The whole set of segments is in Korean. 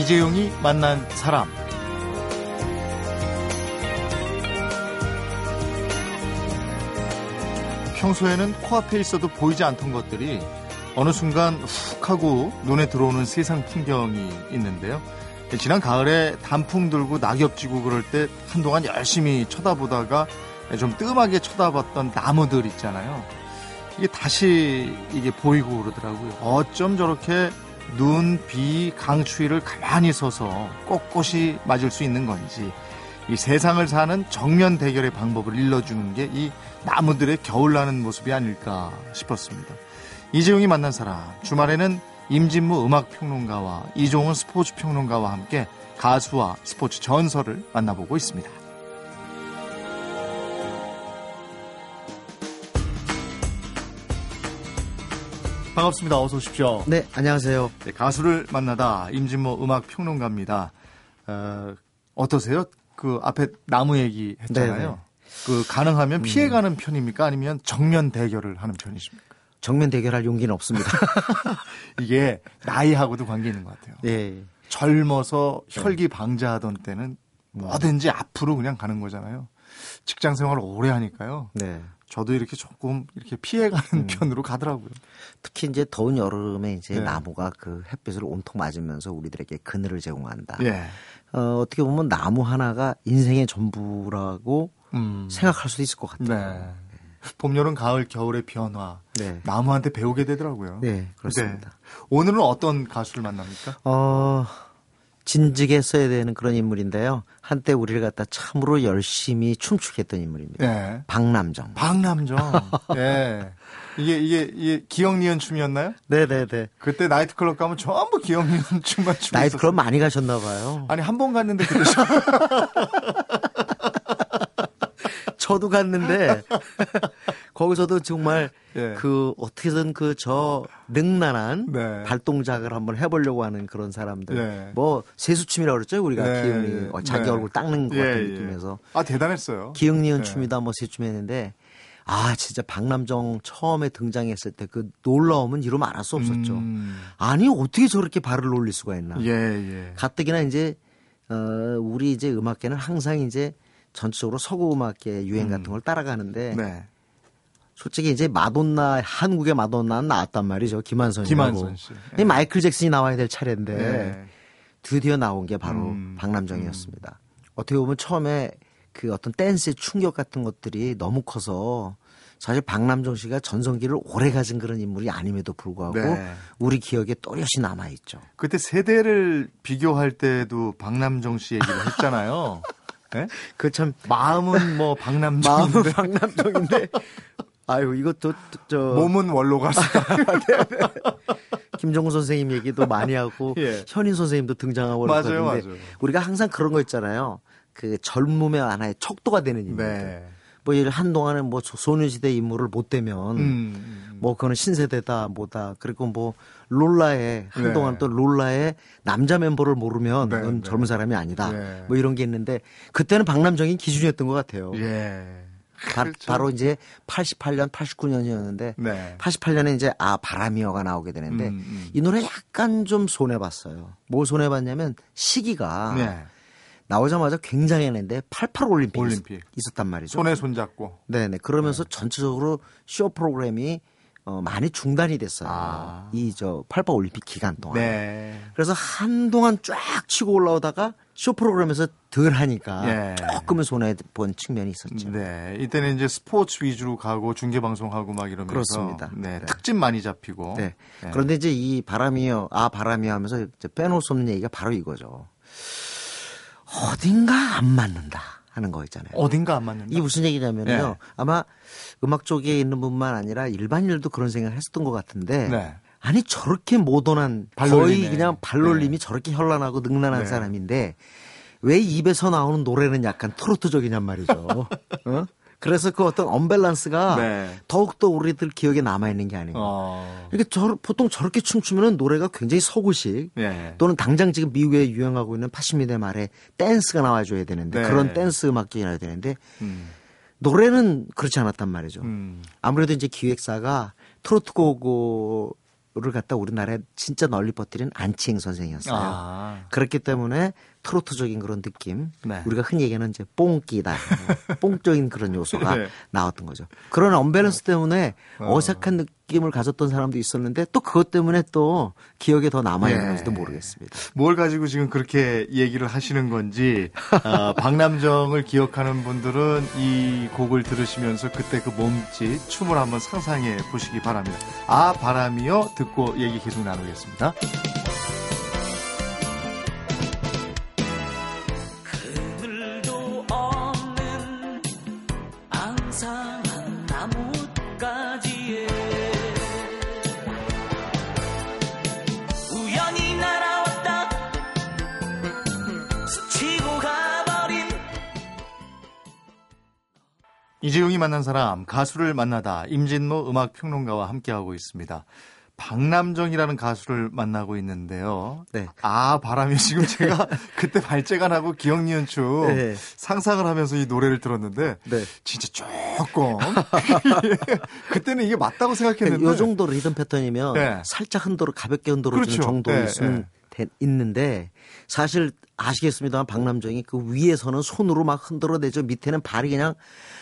이재용이 만난 사람. 평소에는 코앞에 있어도 보이지 않던 것들이 어느 순간 훅 하고 눈에 들어오는 세상 풍경이 있는데요. 지난 가을에 단풍 들고 낙엽 지고 그럴 때 한동안 열심히 쳐다보다가 좀 뜸하게 쳐다봤던 나무들 있잖아요. 이게 다시 이게 보이고 그러더라고요. 어쩜 저렇게 눈, 비, 강추위를 가만히 서서 꼿꼿이 맞을 수 있는 건지 이 세상을 사는 정면 대결의 방법을 일러주는 게 이 나무들의 겨울 나는 모습이 아닐까 싶었습니다. 이재용이 만난 사람 주말에는 임진무 음악평론가와 이종훈 스포츠 평론가와 함께 가수와 스포츠 전설을 만나보고 있습니다. 반갑습니다. 어서 오십시오. 네, 안녕하세요. 네, 가수를 만나다 임진모 음악 평론가입니다. 어, 어떠세요? 그 앞에 나무 얘기 했잖아요. 네네. 그 가능하면 피해가는 음. 편입니까? 아니면 정면 대결을 하는 편이십니까? 정면 대결할 용기는 없습니다. 이게 나이하고도 관계 있는 것 같아요. 네. 젊어서 혈기 방자하던 때는 뭐든지 앞으로 그냥 가는 거잖아요. 직장 생활을 오래 하니까요. 네. 저도 이렇게 조금 이렇게 피해가는 음. 편으로 가더라고요. 특히 이제 더운 여름에 이제 네. 나무가 그 햇빛을 온통 맞으면서 우리들에게 그늘을 제공한다. 예. 어, 어떻게 보면 나무 하나가 인생의 전부라고 음. 생각할 수도 있을 것 같아요. 네. 봄, 여름, 가을, 겨울의 변화. 네. 나무한테 배우게 되더라고요. 네, 그렇습니다. 네. 오늘은 어떤 가수를 만납니까? 어, 진즉에 써야 되는 그런 인물인데요. 한때 우리를 갖다 참으로 열심히 춤추게 했던 인물입니다. 네. 박남정. 박남정. 예. 이게, 이게, 이게 기억니은 춤이었나요? 네네네. 그때 나이트클럽 가면 전부 기억니은 춤만 추고 나이트클럽 많이 가셨나 봐요. 아니, 한 번 갔는데 그러죠. 저도 갔는데 거기서도 정말 예. 그 어떻게든 그 저 능란한 네. 발동작을 한번 해보려고 하는 그런 사람들. 네. 뭐 세수춤이라고 그랬죠 우리가 네. 기흥리 어, 자기 네. 얼굴 닦는 것 같은 예, 예. 느낌에서. 아 대단했어요. 기흥리은 네. 춤이다 뭐 세춤했는데 아 진짜 박남정 처음에 등장했을 때 그 놀라움은 이루면 알수 없었죠. 음. 아니 어떻게 저렇게 발을 올릴 수가 있나. 예, 예. 가뜩이나 이제 어 우리 이제 음악계는 항상 이제 전체적으로 서구 음악계 유행 같은 음. 걸 따라가는데 네. 솔직히 이제 마돈나 한국의 마돈나는 나왔단 말이죠 김한선이 김한선 씨. 네. 마이클 잭슨이 나와야 될 차례인데 네. 드디어 나온 게 바로 음. 박남정이었습니다. 음. 어떻게 보면 처음에 그 어떤 댄스의 충격 같은 것들이 너무 커서 사실 박남정 씨가 전성기를 오래 가진 그런 인물이 아님에도 불구하고 네. 우리 기억에 또렷이 남아 있죠. 그때 세대를 비교할 때도 박남정 씨 얘기를 했잖아요. 네? 그참 마음은 뭐 박남정 마음은 박남정인데 아유 이것도 저 몸은 원로 가수. 네, 네. 김정우 선생님 얘기도 많이 하고 예. 현인 선생님도 등장하고 맞아요, 맞아요. 우리가 항상 그런 거 있잖아요. 그 젊음의 하나의 척도가 되는 인물들. 네. 뭐 예를 한동안은 뭐 소녀시대 인물을 못 되면 음, 음, 음. 뭐 그거는 신세대다 뭐다 그리고 뭐 롤라의 한동안 네. 또 롤라의 남자 멤버를 모르면 네, 넌 네. 젊은 사람이 아니다 네. 뭐 이런 게 있는데 그때는 박남정이 기준이었던 것 같아요. 예. 바, 그렇죠. 로 이제 88년, 89년이었는데 네. 88년에 이제 아 바람이어가 나오게 되는데 음, 음. 이 노래 약간 좀 손해 봤어요. 뭐 손해 봤냐면 시기가 네. 나오자마자 굉장했는데 88 올림픽, 올림픽. 있었단 말이죠. 손에 손 잡고. 네 네. 그러면서 네. 전체적으로 쇼 프로그램이 어, 많이 중단이 됐어요. 아. 이저 88 올림픽 기간 동안. 네. 그래서 한동안 쫙 치고 올라오다가 쇼 프로그램에서 덜 하니까 네. 조금은 손해 본 측면이 있었죠. 네. 이때는 이제 스포츠 위주로 가고 중계 방송하고 막 이러면서 그렇습니다. 네. 네. 특집 많이 잡히고. 네. 네. 그런데 이제 이 바람이요. 아 바람이요 하면서 빼놓을 수 없는 얘기가 바로 이거죠. 어딘가 안 맞는다 하는 거 있잖아요. 어딘가 안 맞는다. 이게 무슨 얘기냐면요. 네. 아마 음악 쪽에 있는 분만 아니라 일반인들도 그런 생각을 했었던 것 같은데 네. 아니 저렇게 모던한 거의 그냥 발놀림이 네. 저렇게 현란하고 능란한 네. 사람인데 왜 입에서 나오는 노래는 약간 트로트적이냔 말이죠. 어? 그래서 그 어떤 언밸런스가 네. 더욱더 우리들 기억에 남아있는 게 아닌가. 어. 저, 보통 저렇게 춤추면 노래가 굉장히 서구식 네. 또는 당장 지금 미국에 유행하고 있는 80년대 말에 댄스가 나와줘야 되는데 네. 그런 댄스 음악이 나와야 되는데 음. 노래는 그렇지 않았단 말이죠. 음. 아무래도 이제 기획사가 트로트 곡을 를 갖다 우리나라에 진짜 널리 퍼뜨린 안치행 선생이었어요. 아. 그렇기 때문에 트로트적인 그런 느낌, 네. 우리가 흔히 얘기하는 이제 뽕끼다, 뽕적인 그런 요소가 네. 나왔던 거죠. 그런 언밸런스 때문에 어. 어색한 느낌을 가졌던 사람도 있었는데 또 그것 때문에 또 기억에 더 남아 있는 네. 건지도 모르겠습니다. 뭘 가지고 지금 그렇게 얘기를 하시는 건지 어, 박남정을 기억하는 분들은 이 곡을 들으시면서 그때 그 몸짓, 춤을 한번 상상해 보시기 바랍니다. 아 바람이요 듣고 얘기 계속 나누겠습니다. 만난 사람 가수를 만나다 임진모 음악 평론가와 함께하고 있습니다. 박남정이라는 가수를 만나고 있는데요. 네. 아 바람이 지금 제가 그때 발재가 나고 기억 니은추 네. 상상을 하면서 이 노래를 들었는데 네. 진짜 조금 그때는 이게 맞다고 생각했는데 이 정도 리듬 패턴이면 네. 살짝 흔들어 가볍게 흔들어 주는 그렇죠. 정도 네, 있으면 네. 있는데 사실 아시겠습니다만 박남정이 그 위에서는 손으로 막 흔들어내죠 밑에는 발이 그냥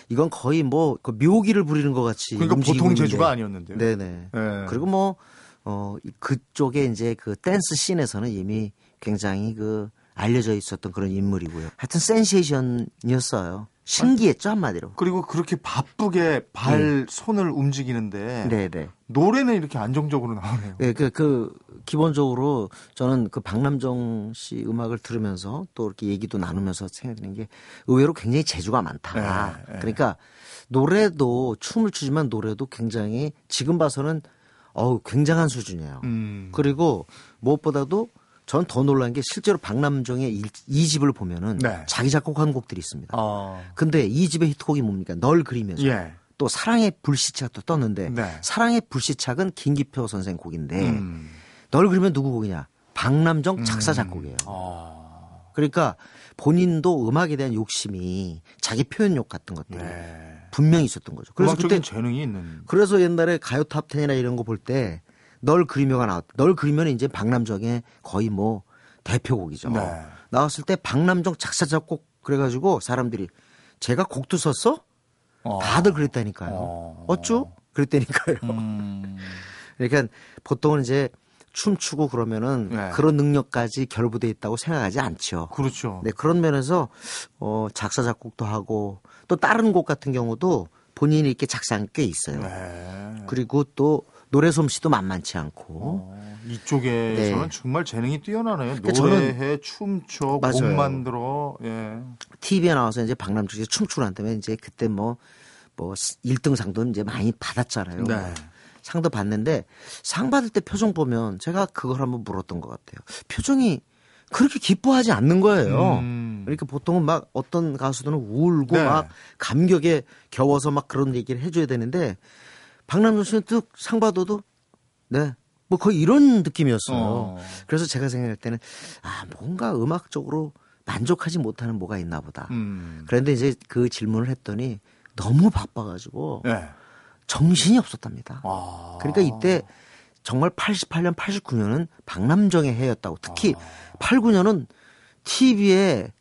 이건 거의 뭐 그 묘기를 부리는 것 같이 그러니까 보통 재주가 아니었는데요. 네네. 네. 그리고 뭐 어, 그쪽에 이제 그 댄스 씬에서는 이미 굉장히 그 알려져 있었던 그런 인물이고요. 하여튼 센세이션이었어요. 신기했죠 한마디로. 그리고 그렇게 바쁘게 발 네. 손을 움직이는데 네네. 네. 노래는 이렇게 안정적으로 나오네요. 네, 그, 그 기본적으로 저는 그 박남정 씨 음악을 들으면서 또 이렇게 얘기도 나누면서 생각드는 게 의외로 굉장히 재주가 많다. 네, 네. 그러니까 노래도 춤을 추지만 노래도 굉장히 지금 봐서는 어우 굉장한 수준이에요. 음. 그리고 무엇보다도 전더 놀란 게 실제로 박남정의 이 집을 보면은 네. 자기 작곡한 곡들이 있습니다. 어. 근데 이 집의 히트곡이 뭡니까? 널 그리면서. 예. 또 사랑의 불시착 도 떴는데 네. 사랑의 불시착은 김기표 선생 곡인데 음. 널 그리면 누구 곡이냐? 박남정 작사 음. 작곡이에요. 음. 어. 그러니까 본인도 음악에 대한 욕심이 자기 표현욕 같은 것들이 네. 분명히 있었던 거죠. 그래서 그때 재능이 있는. 그래서 옛날에 가요 탑텐이나 이런 거 볼 때 널 그리며가 나왔. 널 그리면 이제 박남정의 거의 뭐 대표곡이죠. 네. 나왔을 때 박남정 작사 작곡 그래가지고 사람들이 제가 곡도 썼어? 어. 다들 그랬다니까요. 어. 어쭈? 그랬다니까요. 음. 그러니까 보통은 이제 춤추고 그러면은 네. 그런 능력까지 결부돼 있다고 생각하지 않죠. 그렇죠. 네, 그런 면에서 어 작사 작곡도 하고 또 다른 곡 같은 경우도 본인이 이렇게 작사한 꽤 있어요. 네. 그리고 또 노래 솜씨도 만만치 않고 어, 이쪽에서는 네. 정말 재능이 뛰어나네요. 그러니까 노래해, 춤춰, 맞아요. 곡 만들어. 예. TV에 나와서 이제 박남준이 춤추고 난 다음에 이제 그때 뭐뭐 뭐 1등 상도 이제 많이 받았잖아요. 네. 상도 받는데 상 받을 때 표정 보면 제가 그걸 한번 물었던 것 같아요. 표정이 그렇게 기뻐하지 않는 거예요. 음. 그러니까 보통은 막 어떤 가수들은 울고 네. 막 감격에 겨워서 막 그런 얘기를 해줘야 되는데 박남준 씨는 뚝상 받아도 네. 뭐 거의 이런 느낌이었어요. 어. 그래서 제가 생각할 때는 아 뭔가 음악적으로 만족하지 못하는 뭐가 있나 보다. 음. 그런데 이제 그 질문을 했더니 너무 바빠가지고 네. 정신이 없었답니다. 아. 그러니까 이때 정말 88년, 89년은 박남정의 해였다고. 특히 아. 8, 9년은 TV에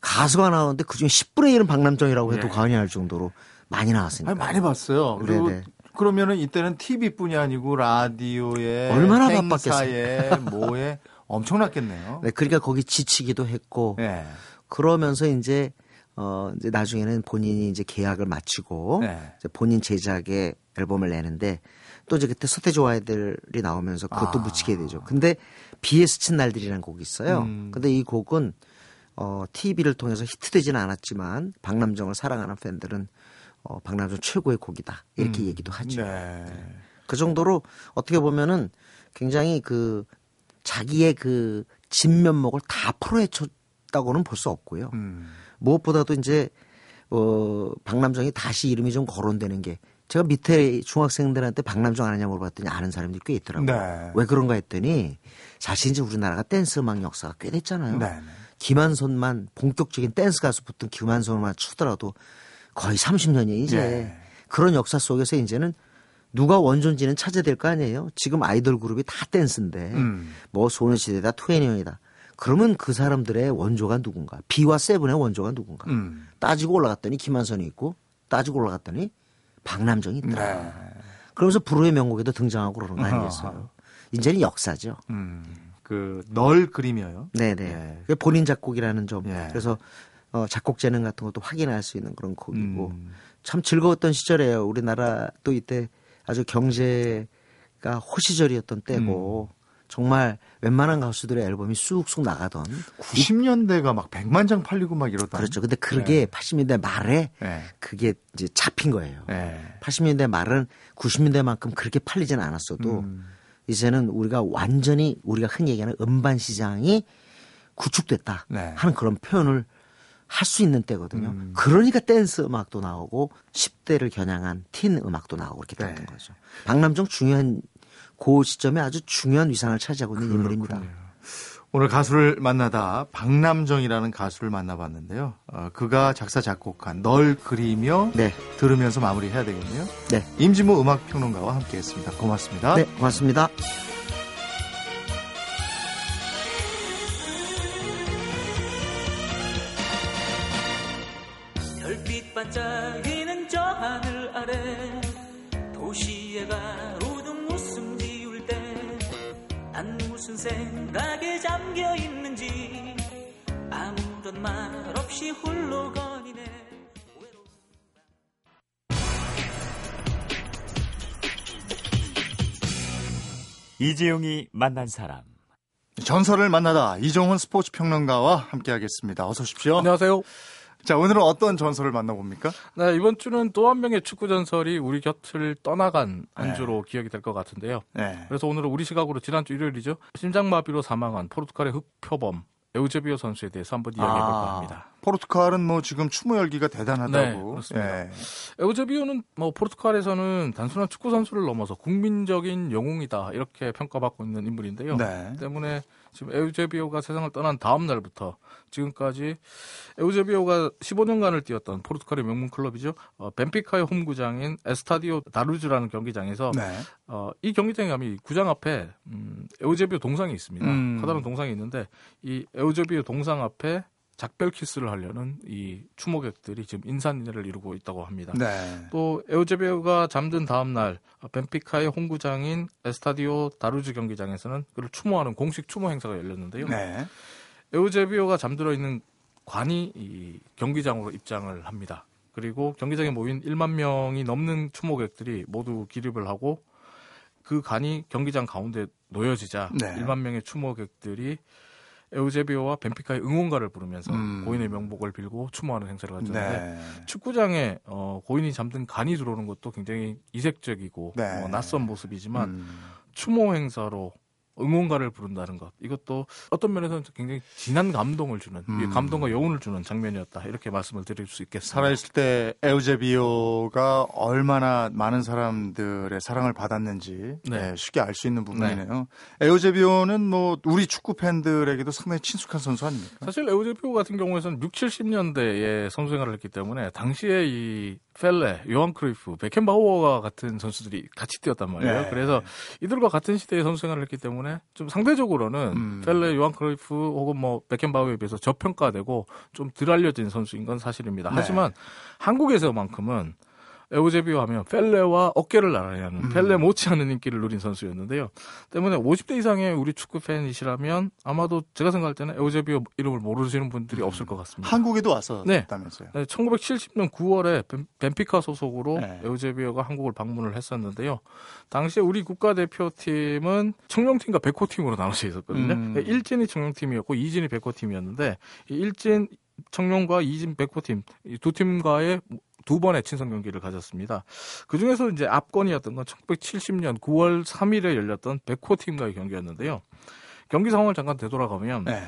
가수가 나오는데 그 중에 10분의 1은 박남정이라고 해도 예. 과언이 할 정도로 많이 나왔으니까. 아니, 많이 봤어요. 그리고 네네. 그러면은 이때는 TV뿐이 아니고 라디오에 얼마나 바빴겠어요. 뭐에 엄청났겠네요. 네, 그러니까 거기 지치기도 했고 네. 그러면서 이제 어 이제 나중에는 본인이 이제 계약을 마치고 네. 이제 본인 제작의 앨범을 내는데 또 이제 그때 서태지와 아이들이 나오면서 그것도 아. 묻히게 되죠. 근데 비에 스친 날들이라는 곡이 있어요. 음. 근데 이 곡은 어 TV를 통해서 히트되지는 않았지만 박남정을 사랑하는 팬들은 어 박남정 최고의 곡이다. 이렇게 음. 얘기도 하죠. 네. 네. 그 정도로 어떻게 보면은 굉장히 그 자기의 그 진면목을 다 풀어헤쳤다고는 볼 수 없고요. 음. 무엇보다도 이제 어 박남정이 다시 이름이 좀 거론되는 게 제가 밑에 중학생들한테 박남정 아느냐 물어봤더니 아는 사람들이 꽤 있더라고요. 네. 왜 그런가 했더니 사실 이제 우리나라가 댄스 음악 역사가 꽤 됐잖아요. 네. 김한선만 본격적인 댄스 가수 붙은 김한선만 추더라도 거의 30년이 이제 네. 그런 역사 속에서 이제는 누가 원조인지는 찾아야 될 거 아니에요. 지금 아이돌 그룹이 다 댄스인데 음. 뭐 소녀시대다 투애니원이다. 그러면 그 사람들의 원조가 누군가? 비와 세븐의 원조가 누군가? 음. 따지고 올라갔더니 김한선이 있고 따지고 올라갔더니 박남정이 있더라. 네. 그러면서 불후의 명곡에도 등장하고 그러는 거 아니겠어요? 이제는 역사죠. 음. 그널 그리며요. 네네. 네. 본인 작곡이라는 점. 네. 그래서 어, 작곡 재능 같은 것도 확인할 수 있는 그런 곡이고 음. 참 즐거웠던 시절이에요. 우리나라 또 이때 아주 경제가 호시절이었던 때고 음. 정말 웬만한 가수들의 앨범이 쑥쑥 나가던 90년대가 막 100만 장 팔리고 막 이러던 그렇죠. 근데 그게 네. 80년대 말에 네. 그게 이제 잡힌 거예요. 네. 80년대 말은 90년대만큼 그렇게 팔리지는 않았어도 음. 이제는 우리가 완전히 우리가 흔히 얘기하는 음반 시장이 구축됐다 네. 하는 그런 표현을 할 수 있는 때거든요. 음. 그러니까 댄스 음악도 나오고 10대를 겨냥한 틴 음악도 나오고 그렇게 됐던 네. 거죠. 박남정 중요한 그 시점에 아주 중요한 위상을 차지하고 있는 그렇군요. 인물입니다. 오늘 가수를 만나다 박남정이라는 가수를 만나봤는데요. 어, 그가 작사 작곡한 널 그리며 네. 들으면서 마무리해야 되겠네요. 네. 임진모 음악평론가와 함께했습니다. 고맙습니다. 네, 고맙습니다. 없이 홀로 거니네 이재용이 만난 사람 전설을 만나다 이종훈 스포츠 평론가와 함께하겠습니다. 어서 오십시오. 안녕하세요. 자, 오늘은 어떤 전설을 만나봅니까? 네, 이번 주는 또 한 명의 축구 전설이 우리 곁을 떠나간 한 네. 주로 기억이 될 것 같은데요. 네. 그래서 오늘은 우리 시각으로 지난주 일요일이죠. 심장마비로 사망한 포르투갈의 흑표범 에우제비오 선수에 대해서 한번 이야기해 볼까 아, 합니다. 포르투갈은 뭐 지금 추모 열기가 대단하다고. 네, 그렇습니다. 예. 에우제비오는 뭐 포르투갈에서는 단순한 축구 선수를 넘어서 국민적인 영웅이다 이렇게 평가받고 있는 인물인데요. 네. 때문에 지금 에우제비오가 세상을 떠난 다음 날부터 지금까지 에우제비오가 15년간을 뛰었던 포르투갈의 명문 클럽이죠. 어, 벤피카의 홈구장인 에스타디오 다루즈라는 경기장에서 네. 어, 이 경기장에 가면 이 구장 앞에 음, 에우제비오 동상이 있습니다. 음. 커다란 동상이 있는데 이 에우제비오 동상 앞에 작별 키스를 하려는 이 추모객들이 지금 인산인해를 이루고 있다고 합니다. 네. 또 에우제비오가 잠든 다음 날 벤피카의 홍구장인 에스타디오 다루즈 경기장에서는 그를 추모하는 공식 추모 행사가 열렸는데요. 네. 에우제비오가 잠들어 있는 관이 이 경기장으로 입장을 합니다. 그리고 경기장에 모인 1만 명이 넘는 추모객들이 모두 기립을 하고 그 간이 경기장 가운데 놓여지자 네. 1만 명의 추모객들이 에우제비오와 벤피카의 응원가를 부르면서 음. 고인의 명복을 빌고 추모하는 행사를 가졌는데 네. 축구장에 어, 고인이 잠든 간이 들어오는 것도 굉장히 이색적이고 네. 어, 낯선 모습이지만 음. 추모 행사로 응원가를 부른다는 것 이것도 어떤 면에서는 굉장히 진한 감동을 주는 음. 감동과 여운을 주는 장면이었다 이렇게 말씀을 드릴 수 있겠습니다. 살아있을 때 에우제비오가 얼마나 많은 사람들의 사랑을 받았는지 네. 네, 쉽게 알 수 있는 부분이네요. 네. 에우제비오는 뭐 우리 축구 팬들에게도 상당히 친숙한 선수 아닙니까? 사실 에우제비오 같은 경우에는 6, 70년대에 선수 생활을 했기 때문에 당시에 이 펠레, 요한 크루이프, 베켄바우어가 같은 선수들이 같이 뛰었단 말이에요. 네. 그래서 이들과 같은 시대에 선수 생활을 했기 때문에 좀 상대적으로는 음. 펠레, 요한 크루이프 혹은 뭐 베켄바우어에 비해서 저평가되고 좀 덜 알려진 선수인 건 사실입니다. 네. 하지만 한국에서만큼은 에우제비오 하면 펠레와 어깨를 나란히 하는 음. 펠레 못지않은 인기를 누린 선수였는데요. 때문에 50대 이상의 우리 축구 팬이시라면 아마도 제가 생각할 때는 에우제비오 이름을 모르시는 분들이 음. 없을 것 같습니다. 한국에도 왔었다면서요? 네. 네 1970년 9월에 벤피카 소속으로 네. 에우제비오가 한국을 방문을 했었는데요. 당시에 우리 국가대표팀은 청룡팀과 백호팀으로 나눠져 있었거든요. 음. 1진이 네, 청룡팀이었고 2진이 백호팀이었는데 1진 청룡과 2진 백호팀 두 팀과의 두 번의 친선 경기를 가졌습니다. 그 중에서 이제 압권이었던 건 1970년 9월 3일에 열렸던 백호 팀과의 경기였는데요. 경기 상황을 잠깐 되돌아가면 네.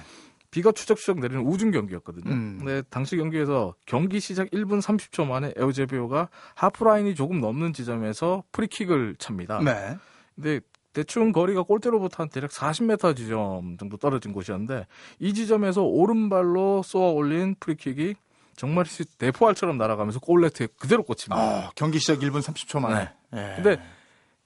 비가 추적추적 내리는 우중 경기였거든요. 음. 근데 당시 경기에서 경기 시작 1분 30초 만에 에우제비오가 하프라인이 조금 넘는 지점에서 프리킥을 찹니다. 네. 근데 대충 거리가 골대로부터 한 대략 40m 지점 정도 떨어진 곳이었는데 이 지점에서 오른발로 쏘아 올린 프리킥이 정말 대포알처럼 날아가면서 골레트에 그대로 꽂힙니다. 아, 경기 시작 1분 30초 만에. 네. 예. 근데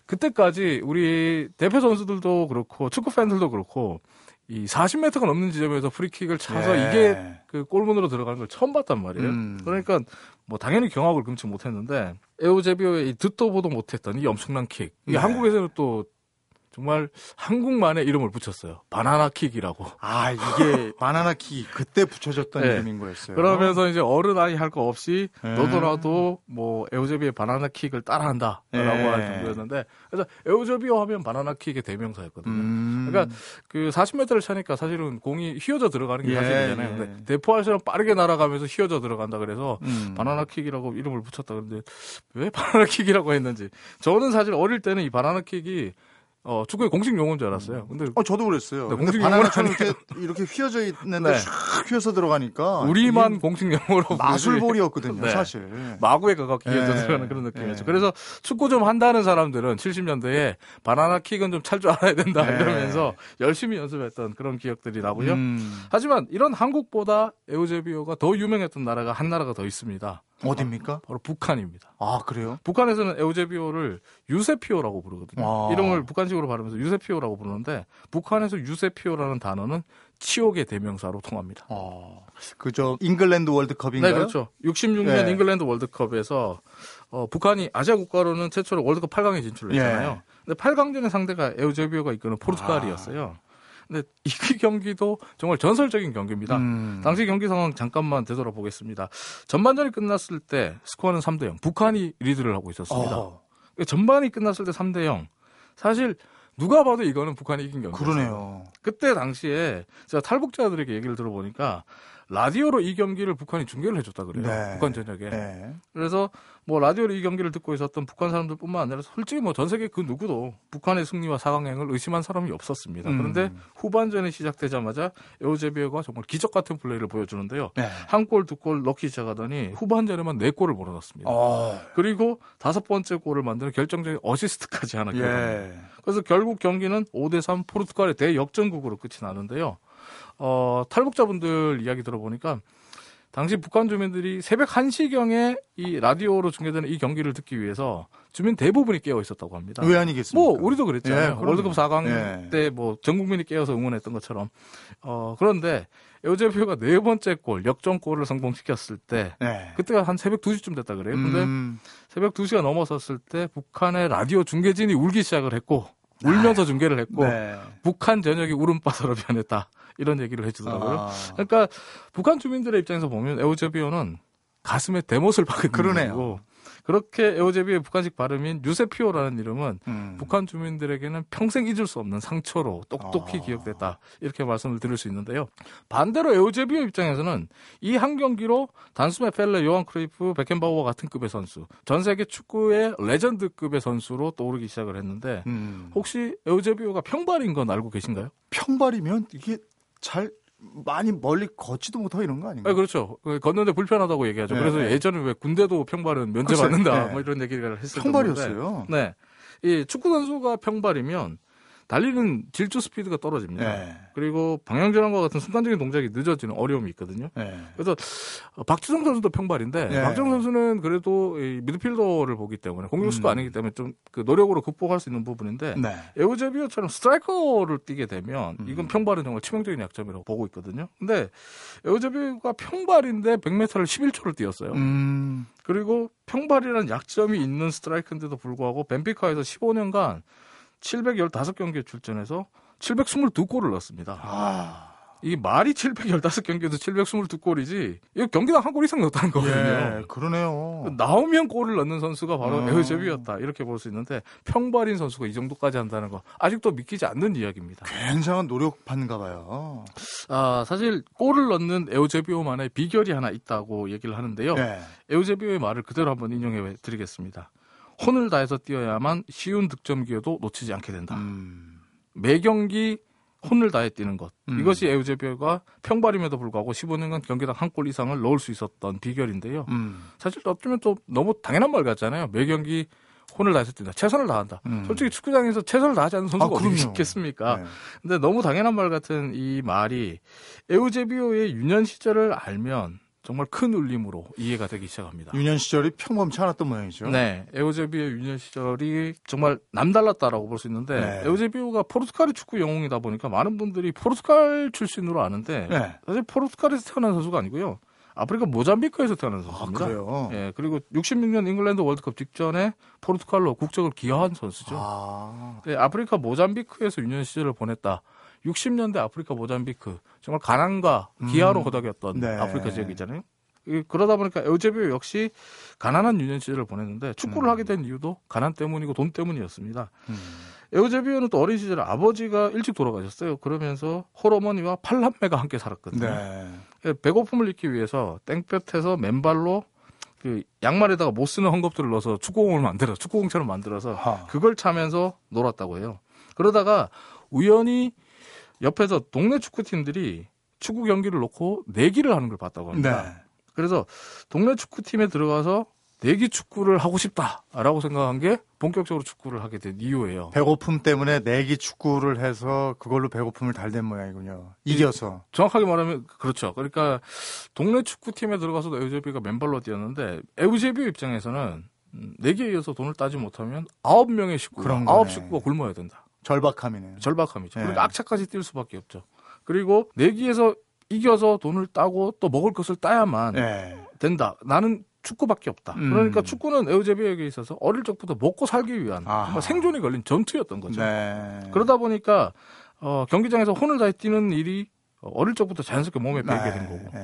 그때까지 우리 대표 선수들도 그렇고 축구 팬들도 그렇고 이 40m가 넘는 지점에서 프리킥을 차서 예. 이게 그 골문으로 들어가는 걸 처음 봤단 말이에요. 음. 그러니까 뭐 당연히 경악을 금치 못했는데 에우제비오의 이 듣도 보도 못했던 이 엄청난 킥. 이 네. 한국에서는 또 정말 한국만의 이름을 붙였어요. 바나나킥이라고. 아, 이게 바나나킥이 그때 붙여졌던 네. 이름인 거였어요. 그러면서 이제 어른 아이 할 거 없이 네. 너도라도 뭐 에우제비의 바나나킥을 따라한다. 라고 네. 할 정도였는데 그래서 에우제비오 하면 바나나킥의 대명사였거든요. 음. 그러니까 그 40m를 차니까 사실은 공이 휘어져 들어가는 게 예. 사실이잖아요. 근데 예. 대포알처럼 빠르게 날아가면서 휘어져 들어간다 그래서 음. 바나나킥이라고 이름을 붙였다 그러는데 왜 바나나킥이라고 했는지 저는 사실 어릴 때는 이 바나나킥이 어, 축구의 공식 용어인 줄 알았어요. 근데 어, 저도 그랬어요. 네, 공식 용어처럼 이렇게 이렇게 휘어져 있는데 네. 슉 휘어서 들어가니까 우리만 공식 용어로 마술볼이었거든요, 네. 사실. 마구에 가깝게 휘어져 네. 들어가는 그런 느낌이었죠. 네. 그래서 축구 좀 한다는 사람들은 70년대에 바나나 킥은 좀 찰 줄 알아야 된다 네. 이러면서 열심히 연습했던 그런 기억들이 나고요. 음. 하지만 이런 한국보다 에우제비오가 더 유명했던 나라가 한 나라가 더 있습니다. 어디입니까? 바로 북한입니다. 아, 그래요? 북한에서는 에우제비오를 유세피오라고 부르거든요. 아. 이름을 북한식으로 발음해서 유세피오라고 부르는데 북한에서 유세피오라는 단어는 치욕의 대명사로 통합니다. 아. 그저 잉글랜드 월드컵인가요? 네, 그렇죠. 66년 네. 잉글랜드 월드컵에서 어, 북한이 아시아 국가로는 최초로 월드컵 8강에 진출을 했잖아요. 네. 근데 8강전의 상대가 에우제비오가 이끄는 포르투갈이었어요. 아. 근데 이 경기도 정말 전설적인 경기입니다. 음. 당시 경기 상황 잠깐만 되돌아보겠습니다. 전반전이 끝났을 때 스코어는 3대 0. 북한이 리드를 하고 있었습니다. 어. 전반이 끝났을 때 3대 0. 사실 누가 봐도 이거는 북한이 이긴 경기예요. 그러네요. 그때 당시에 제가 탈북자들에게 얘기를 들어보니까 라디오로 이 경기를 북한이 중계를 해줬다 그래요. 네. 북한 전역에. 네. 그래서 뭐 라디오로 이 경기를 듣고 있었던 북한 사람들뿐만 아니라 솔직히 뭐 전 세계 그 누구도 북한의 승리와 사강행을 의심한 사람이 없었습니다. 음. 그런데 후반전이 시작되자마자 에오제비어가 정말 기적 같은 플레이를 보여주는데요. 네. 한 골, 두 골 넣기 시작하더니 후반전에만 네 골을 몰아넣습니다. 어. 그리고 다섯 번째 골을 만드는 결정적인 어시스트까지 하나 예. 그래서 결국 경기는 5대 3 포르투갈의 대역전국으로 끝이 나는데요. 어, 탈북자분들 이야기 들어보니까 당시 북한 주민들이 새벽 1시경에 이 라디오로 중계되는 이 경기를 듣기 위해서 주민 대부분이 깨어 있었다고 합니다. 왜 아니겠습니까? 뭐 우리도 그랬잖아요. 예, 월드컵 4강 예. 때뭐 전 국민이 깨어서 응원했던 것처럼. 어 그런데 에우제비오가 네 번째 골 역전골을 성공시켰을 때 예. 그때가 한 새벽 2시쯤 됐다 그래요. 근데 음. 새벽 2시가 넘어섰을 때 북한의 라디오 중계진이 울기 시작을 했고 울면서 아, 중계를 했고 네. 북한 전역이 울음바다로 변했다. 이런 얘기를 해주더라고요. 아. 그러니까 북한 주민들의 입장에서 보면 에우제비오는 가슴에 대못을 박은 그러네요. 그렇게 에우제비오의 북한식 발음인 유세피오라는 이름은 음. 북한 주민들에게는 평생 잊을 수 없는 상처로 똑똑히 아. 기억됐다. 이렇게 말씀을 드릴 수 있는데요. 반대로 에우제비오 입장에서는 이 한 경기로 단숨에 펠레, 요한 크루이프, 베켄바우어와 같은 급의 선수, 전 세계 축구의 레전드급의 선수로 떠오르기 시작을 했는데 음. 혹시 에우제비오가 평발인 건 알고 계신가요? 평발이면 이게 잘 많이 멀리 걷지도 못하고 이런 거 아닌가요? 네, 그렇죠. 그 걷는데 불편하다고 얘기하죠. 네, 그래서 네. 예전에 왜 군대도 평발은 면제받는다 네. 뭐 이런 얘기를 했었는데 평발이었어요. 네. 이 축구 선수가 평발이면 달리는 질주 스피드가 떨어집니다. 네. 그리고 방향전환과 같은 순간적인 동작이 늦어지는 어려움이 있거든요. 네. 그래서 박지성 선수도 평발인데 네. 박지성 선수는 그래도 이 미드필더를 보기 때문에 공격수가 음. 아니기 때문에 좀 그 노력으로 극복할 수 있는 부분인데 네. 에우제비오처럼 스트라이커를 뛰게 되면 음. 이건 평발은 정말 치명적인 약점이라고 보고 있거든요. 근데 에우제비오가 평발인데 100m를 11초를 뛰었어요. 음. 그리고 평발이라는 약점이 있는 스트라이크인데도 불구하고 벤피카에서 15년간 715경기에 출전해서 722골을 넣었습니다. 아. 이 말이 715경기에도 722골이지, 이거 경기당 한 골 이상 넣었다는 거거든요. 예, 그러네요. 나오면 골을 넣는 선수가 바로 아. 에우제비였다. 이렇게 볼 수 있는데, 평발인 선수가 이 정도까지 한다는 거, 아직도 믿기지 않는 이야기입니다. 굉장한 노력반가 봐요. 아, 사실 골을 넣는 에우제비오만의 비결이 하나 있다고 얘기를 하는데요. 예. 에우제비오의 말을 그대로 한번 인용해 드리겠습니다. 혼을 다해서 뛰어야만 쉬운 득점 기회도 놓치지 않게 된다. 음. 매 경기 혼을 다해 뛰는 것. 음. 이것이 에우제비어가 평발임에도 불구하고 15년간 경기당 한 골 이상을 넣을 수 있었던 비결인데요. 음. 사실 어쩌면 또 너무 당연한 말 같잖아요. 매 경기 혼을 다해서 뛴다. 최선을 다한다. 음. 솔직히 축구장에서 최선을 다하지 않는 선수가 아, 어디 있겠습니까? 네. 근데 너무 당연한 말 같은 이 말이 에우제비오의 유년 시절을 알면 정말 큰 울림으로 이해가 되기 시작합니다. 유년 시절이 평범치 않았던 모양이죠. 네, 에우제비오의 유년 시절이 정말 남달랐다라고 볼 수 있는데 네. 에우제비오가 포르투갈의 축구 영웅이다 보니까 많은 분들이 포르투갈 출신으로 아는데 네. 사실 포르투갈에서 태어난 선수가 아니고요. 아프리카 모잠비크에서 태어난 선수입니다. 아, 그래요? 예, 그리고 66년 잉글랜드 월드컵 직전에 포르투갈로 국적을 귀화한 선수죠. 아. 네, 아프리카 모잠비크에서 유년 시절을 보냈다. 60년대 아프리카 모잠비크 정말 가난과 기아로 음. 허덕였던 네. 아프리카 지역이잖아요. 그러다 보니까 에우제비오 역시 가난한 유년 시절을 보냈는데 축구를 음. 하게 된 이유도 가난 때문이고 돈 때문이었습니다. 음. 에우제비오는 또 어린 시절에 아버지가 일찍 돌아가셨어요. 그러면서 홀어머니와 팔남매가 함께 살았거든요. 네. 예, 배고픔을 잊기 위해서 땡볕에서 맨발로 그 양말에다가 못 쓰는 헝겊들을 넣어서 축구공을 만들어 축구공처럼 만들어서 하. 그걸 차면서 놀았다고 해요. 그러다가 우연히 옆에서 동네 축구팀들이 축구 경기를 놓고 내기를 하는 걸 봤다고 합니다. 네. 그래서 동네 축구팀에 들어가서 내기 축구를 하고 싶다라고 생각한 게 본격적으로 축구를 하게 된 이유예요. 배고픔 때문에 내기 축구를 해서 그걸로 배고픔을 달댄 모양이군요. 이겨서. 정확하게 말하면 그렇죠. 그러니까 동네 축구팀에 들어가서도 에우제비가 맨발로 뛰었는데 에우제비 입장에서는 내기에 이어서 돈을 따지 못하면 아홉 명의 식구, 아홉 식구가 굶어야 된다. 절박함이네요. 절박함이죠. 네. 그러니까 악착까지 뛸 수밖에 없죠. 그리고 내기에서 이겨서 돈을 따고 또 먹을 것을 따야만 네. 된다. 나는 축구밖에 없다. 음. 그러니까 축구는 에우제비에게 있어서 어릴 적부터 먹고 살기 위한 정말 생존이 걸린 전투였던 거죠. 네. 그러다 보니까 어, 경기장에서 혼을 다해 뛰는 일이 어릴 적부터 자연스럽게 몸에 배게 네. 된 거고.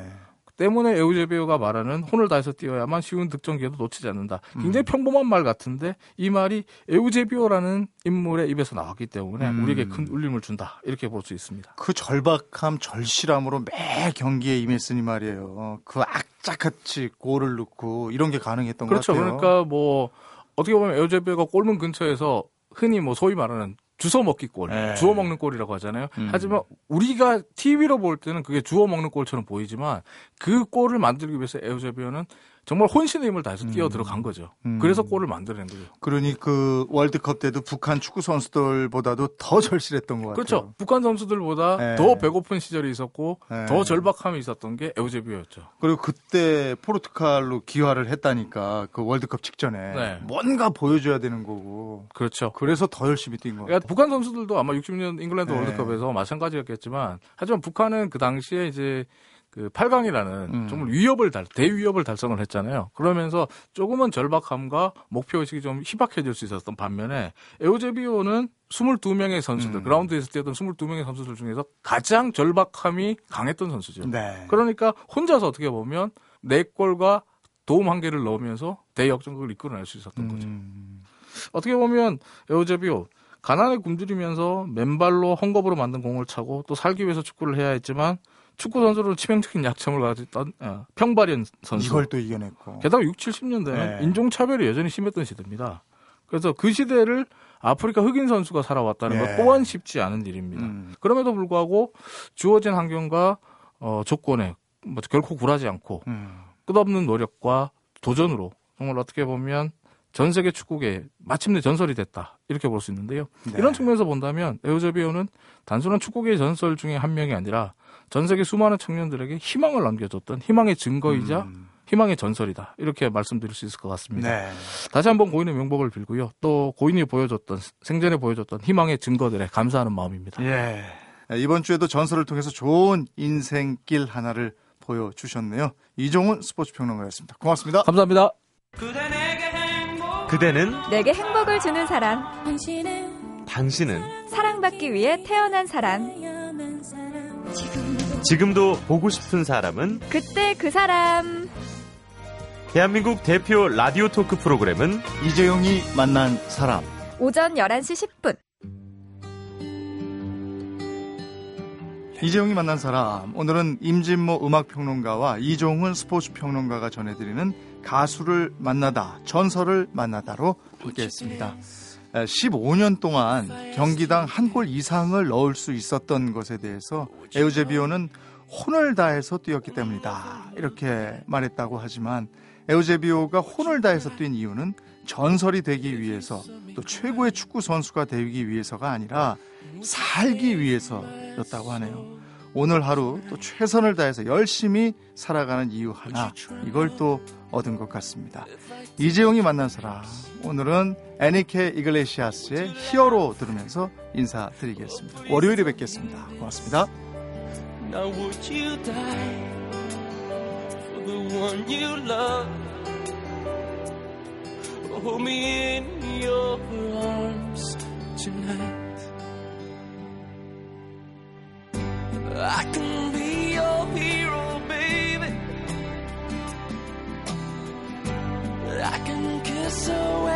네. 때문에 에우제 비오가 말하는 혼을 다해서 뛰어야만 쉬운 득점 기회도 놓치지 않는다. 굉장히 음. 평범한 말 같은데 이 말이 에우제비오라는 인물의 입에서 나왔기 때문에 음. 우리에게 큰 울림을 준다. 이렇게 볼 수 있습니다. 그 절박함, 절실함으로 매 경기에 임했으니 말이에요. 그 악착같이 골을 넣고 이런 게 가능했던 그렇죠. 것 같아요. 그러니까 뭐 어떻게 보면 에우제비오가 골문 근처에서 흔히 뭐 소위 말하는 주워 먹기 골, 네. 주워 먹는 골이라고 하잖아요. 음. 하지만 우리가 TV로 볼 때는 그게 주워 먹는 골처럼 보이지만 그 골을 만들기 위해서 에우제비오는 정말 혼신의 힘을 다해서 뛰어 음. 들어간 거죠. 음. 그래서 골을 만들어낸 거죠. 그러니 그 월드컵 때도 북한 축구 선수들보다도 더 절실했던 것 그렇죠. 같아요. 그렇죠. 북한 선수들보다 네. 더 배고픈 시절이 있었고 네. 더 절박함이 있었던 게 에우제비오였죠. 그리고 그때 포르투갈로 기화를 했다니까 그 월드컵 직전에 네. 뭔가 보여줘야 되는 거고. 그렇죠. 그래서 더 열심히 뛴 거예요. 그러니까 북한 선수들도 아마 60년 잉글랜드 네. 월드컵에서 마찬가지였겠지만 하지만 북한은 그 당시에 이제 그 8강이라는 음. 정말 위협을 달, 대위협을 달성을 했잖아요. 그러면서 조금은 절박함과 목표 의식이 좀 희박해질 수 있었던 반면에 에우제비오는 22명의 선수들, 음. 그라운드에서 뛰었던 22명의 선수들 중에서 가장 절박함이 강했던 선수죠. 네. 그러니까 혼자서 어떻게 보면 4골과 도움 한 개를 넣으면서 대역전극을 이끌어낼 수 있었던 음. 거죠. 어떻게 보면 에우제비오 가난에 굶주리면서 맨발로 헝겊으로 만든 공을 차고 또 살기 위해서 축구를 해야 했지만 축구 선수로 치명적인 약점을 가졌던 어, 평발현 선수. 이걸 또 이겨냈고. 게다가 6, 70년대는 네. 인종차별이 여전히 심했던 시대입니다. 그래서 그 시대를 아프리카 흑인 선수가 살아왔다는 네. 것 또한 쉽지 않은 일입니다. 음. 그럼에도 불구하고 주어진 환경과 어, 조건에 뭐 결코 굴하지 않고 음. 끝없는 노력과 도전으로 정말 어떻게 보면 전 세계 축구계 마침내 전설이 됐다 이렇게 볼 수 있는데요. 네. 이런 측면에서 본다면 에우제비오는 단순한 축구계의 전설 중에 한 명이 아니라 전 세계 수많은 청년들에게 희망을 남겨줬던 희망의 증거이자 음. 희망의 전설이다. 이렇게 말씀드릴 수 있을 것 같습니다. 네. 다시 한번 고인의 명복을 빌고요. 또 고인이 보여줬던 생전에 보여줬던 희망의 증거들에 감사하는 마음입니다. 예. 이번 주에도 전설을 통해서 좋은 인생길 하나를 보여주셨네요. 이종훈 스포츠 평론가였습니다. 고맙습니다. 감사합니다. 그대는 내게 행복을 주는 사람. 당신은 사랑받기 위해 태어난 사람. 지금도 보고 싶은 사람은 그때 그 사람. 대한민국 대표 라디오 토크 프로그램은 이재용이 만난 사람. 오전 11시 10분. 이재용이 만난 사람. 오늘은 임진모 음악평론가와 이종훈 스포츠평론가가 전해드리는 가수를 만나다, 전설을 만나다로 함께했습니다. 15년 동안 경기당 한 골 이상을 넣을 수 있었던 것에 대해서 에우제비오는 혼을 다해서 뛰었기 때문이다. 이렇게 말했다고 하지만 에우제비오가 혼을 다해서 뛴 이유는 전설이 되기 위해서 또 최고의 축구 선수가 되기 위해서가 아니라 살기 위해서였다고 하네요. 오늘 하루 또 최선을 다해서 열심히 살아가는 이유 하나 이걸 또 얻은 것 같습니다. 이재용이 만난 사람 오늘은 애니케 이글레시아스의 히어로 들으면서 인사드리겠습니다. 월요일에 뵙겠습니다. 고맙습니다. Now would you die for the I can be your hero, baby. I can kiss away.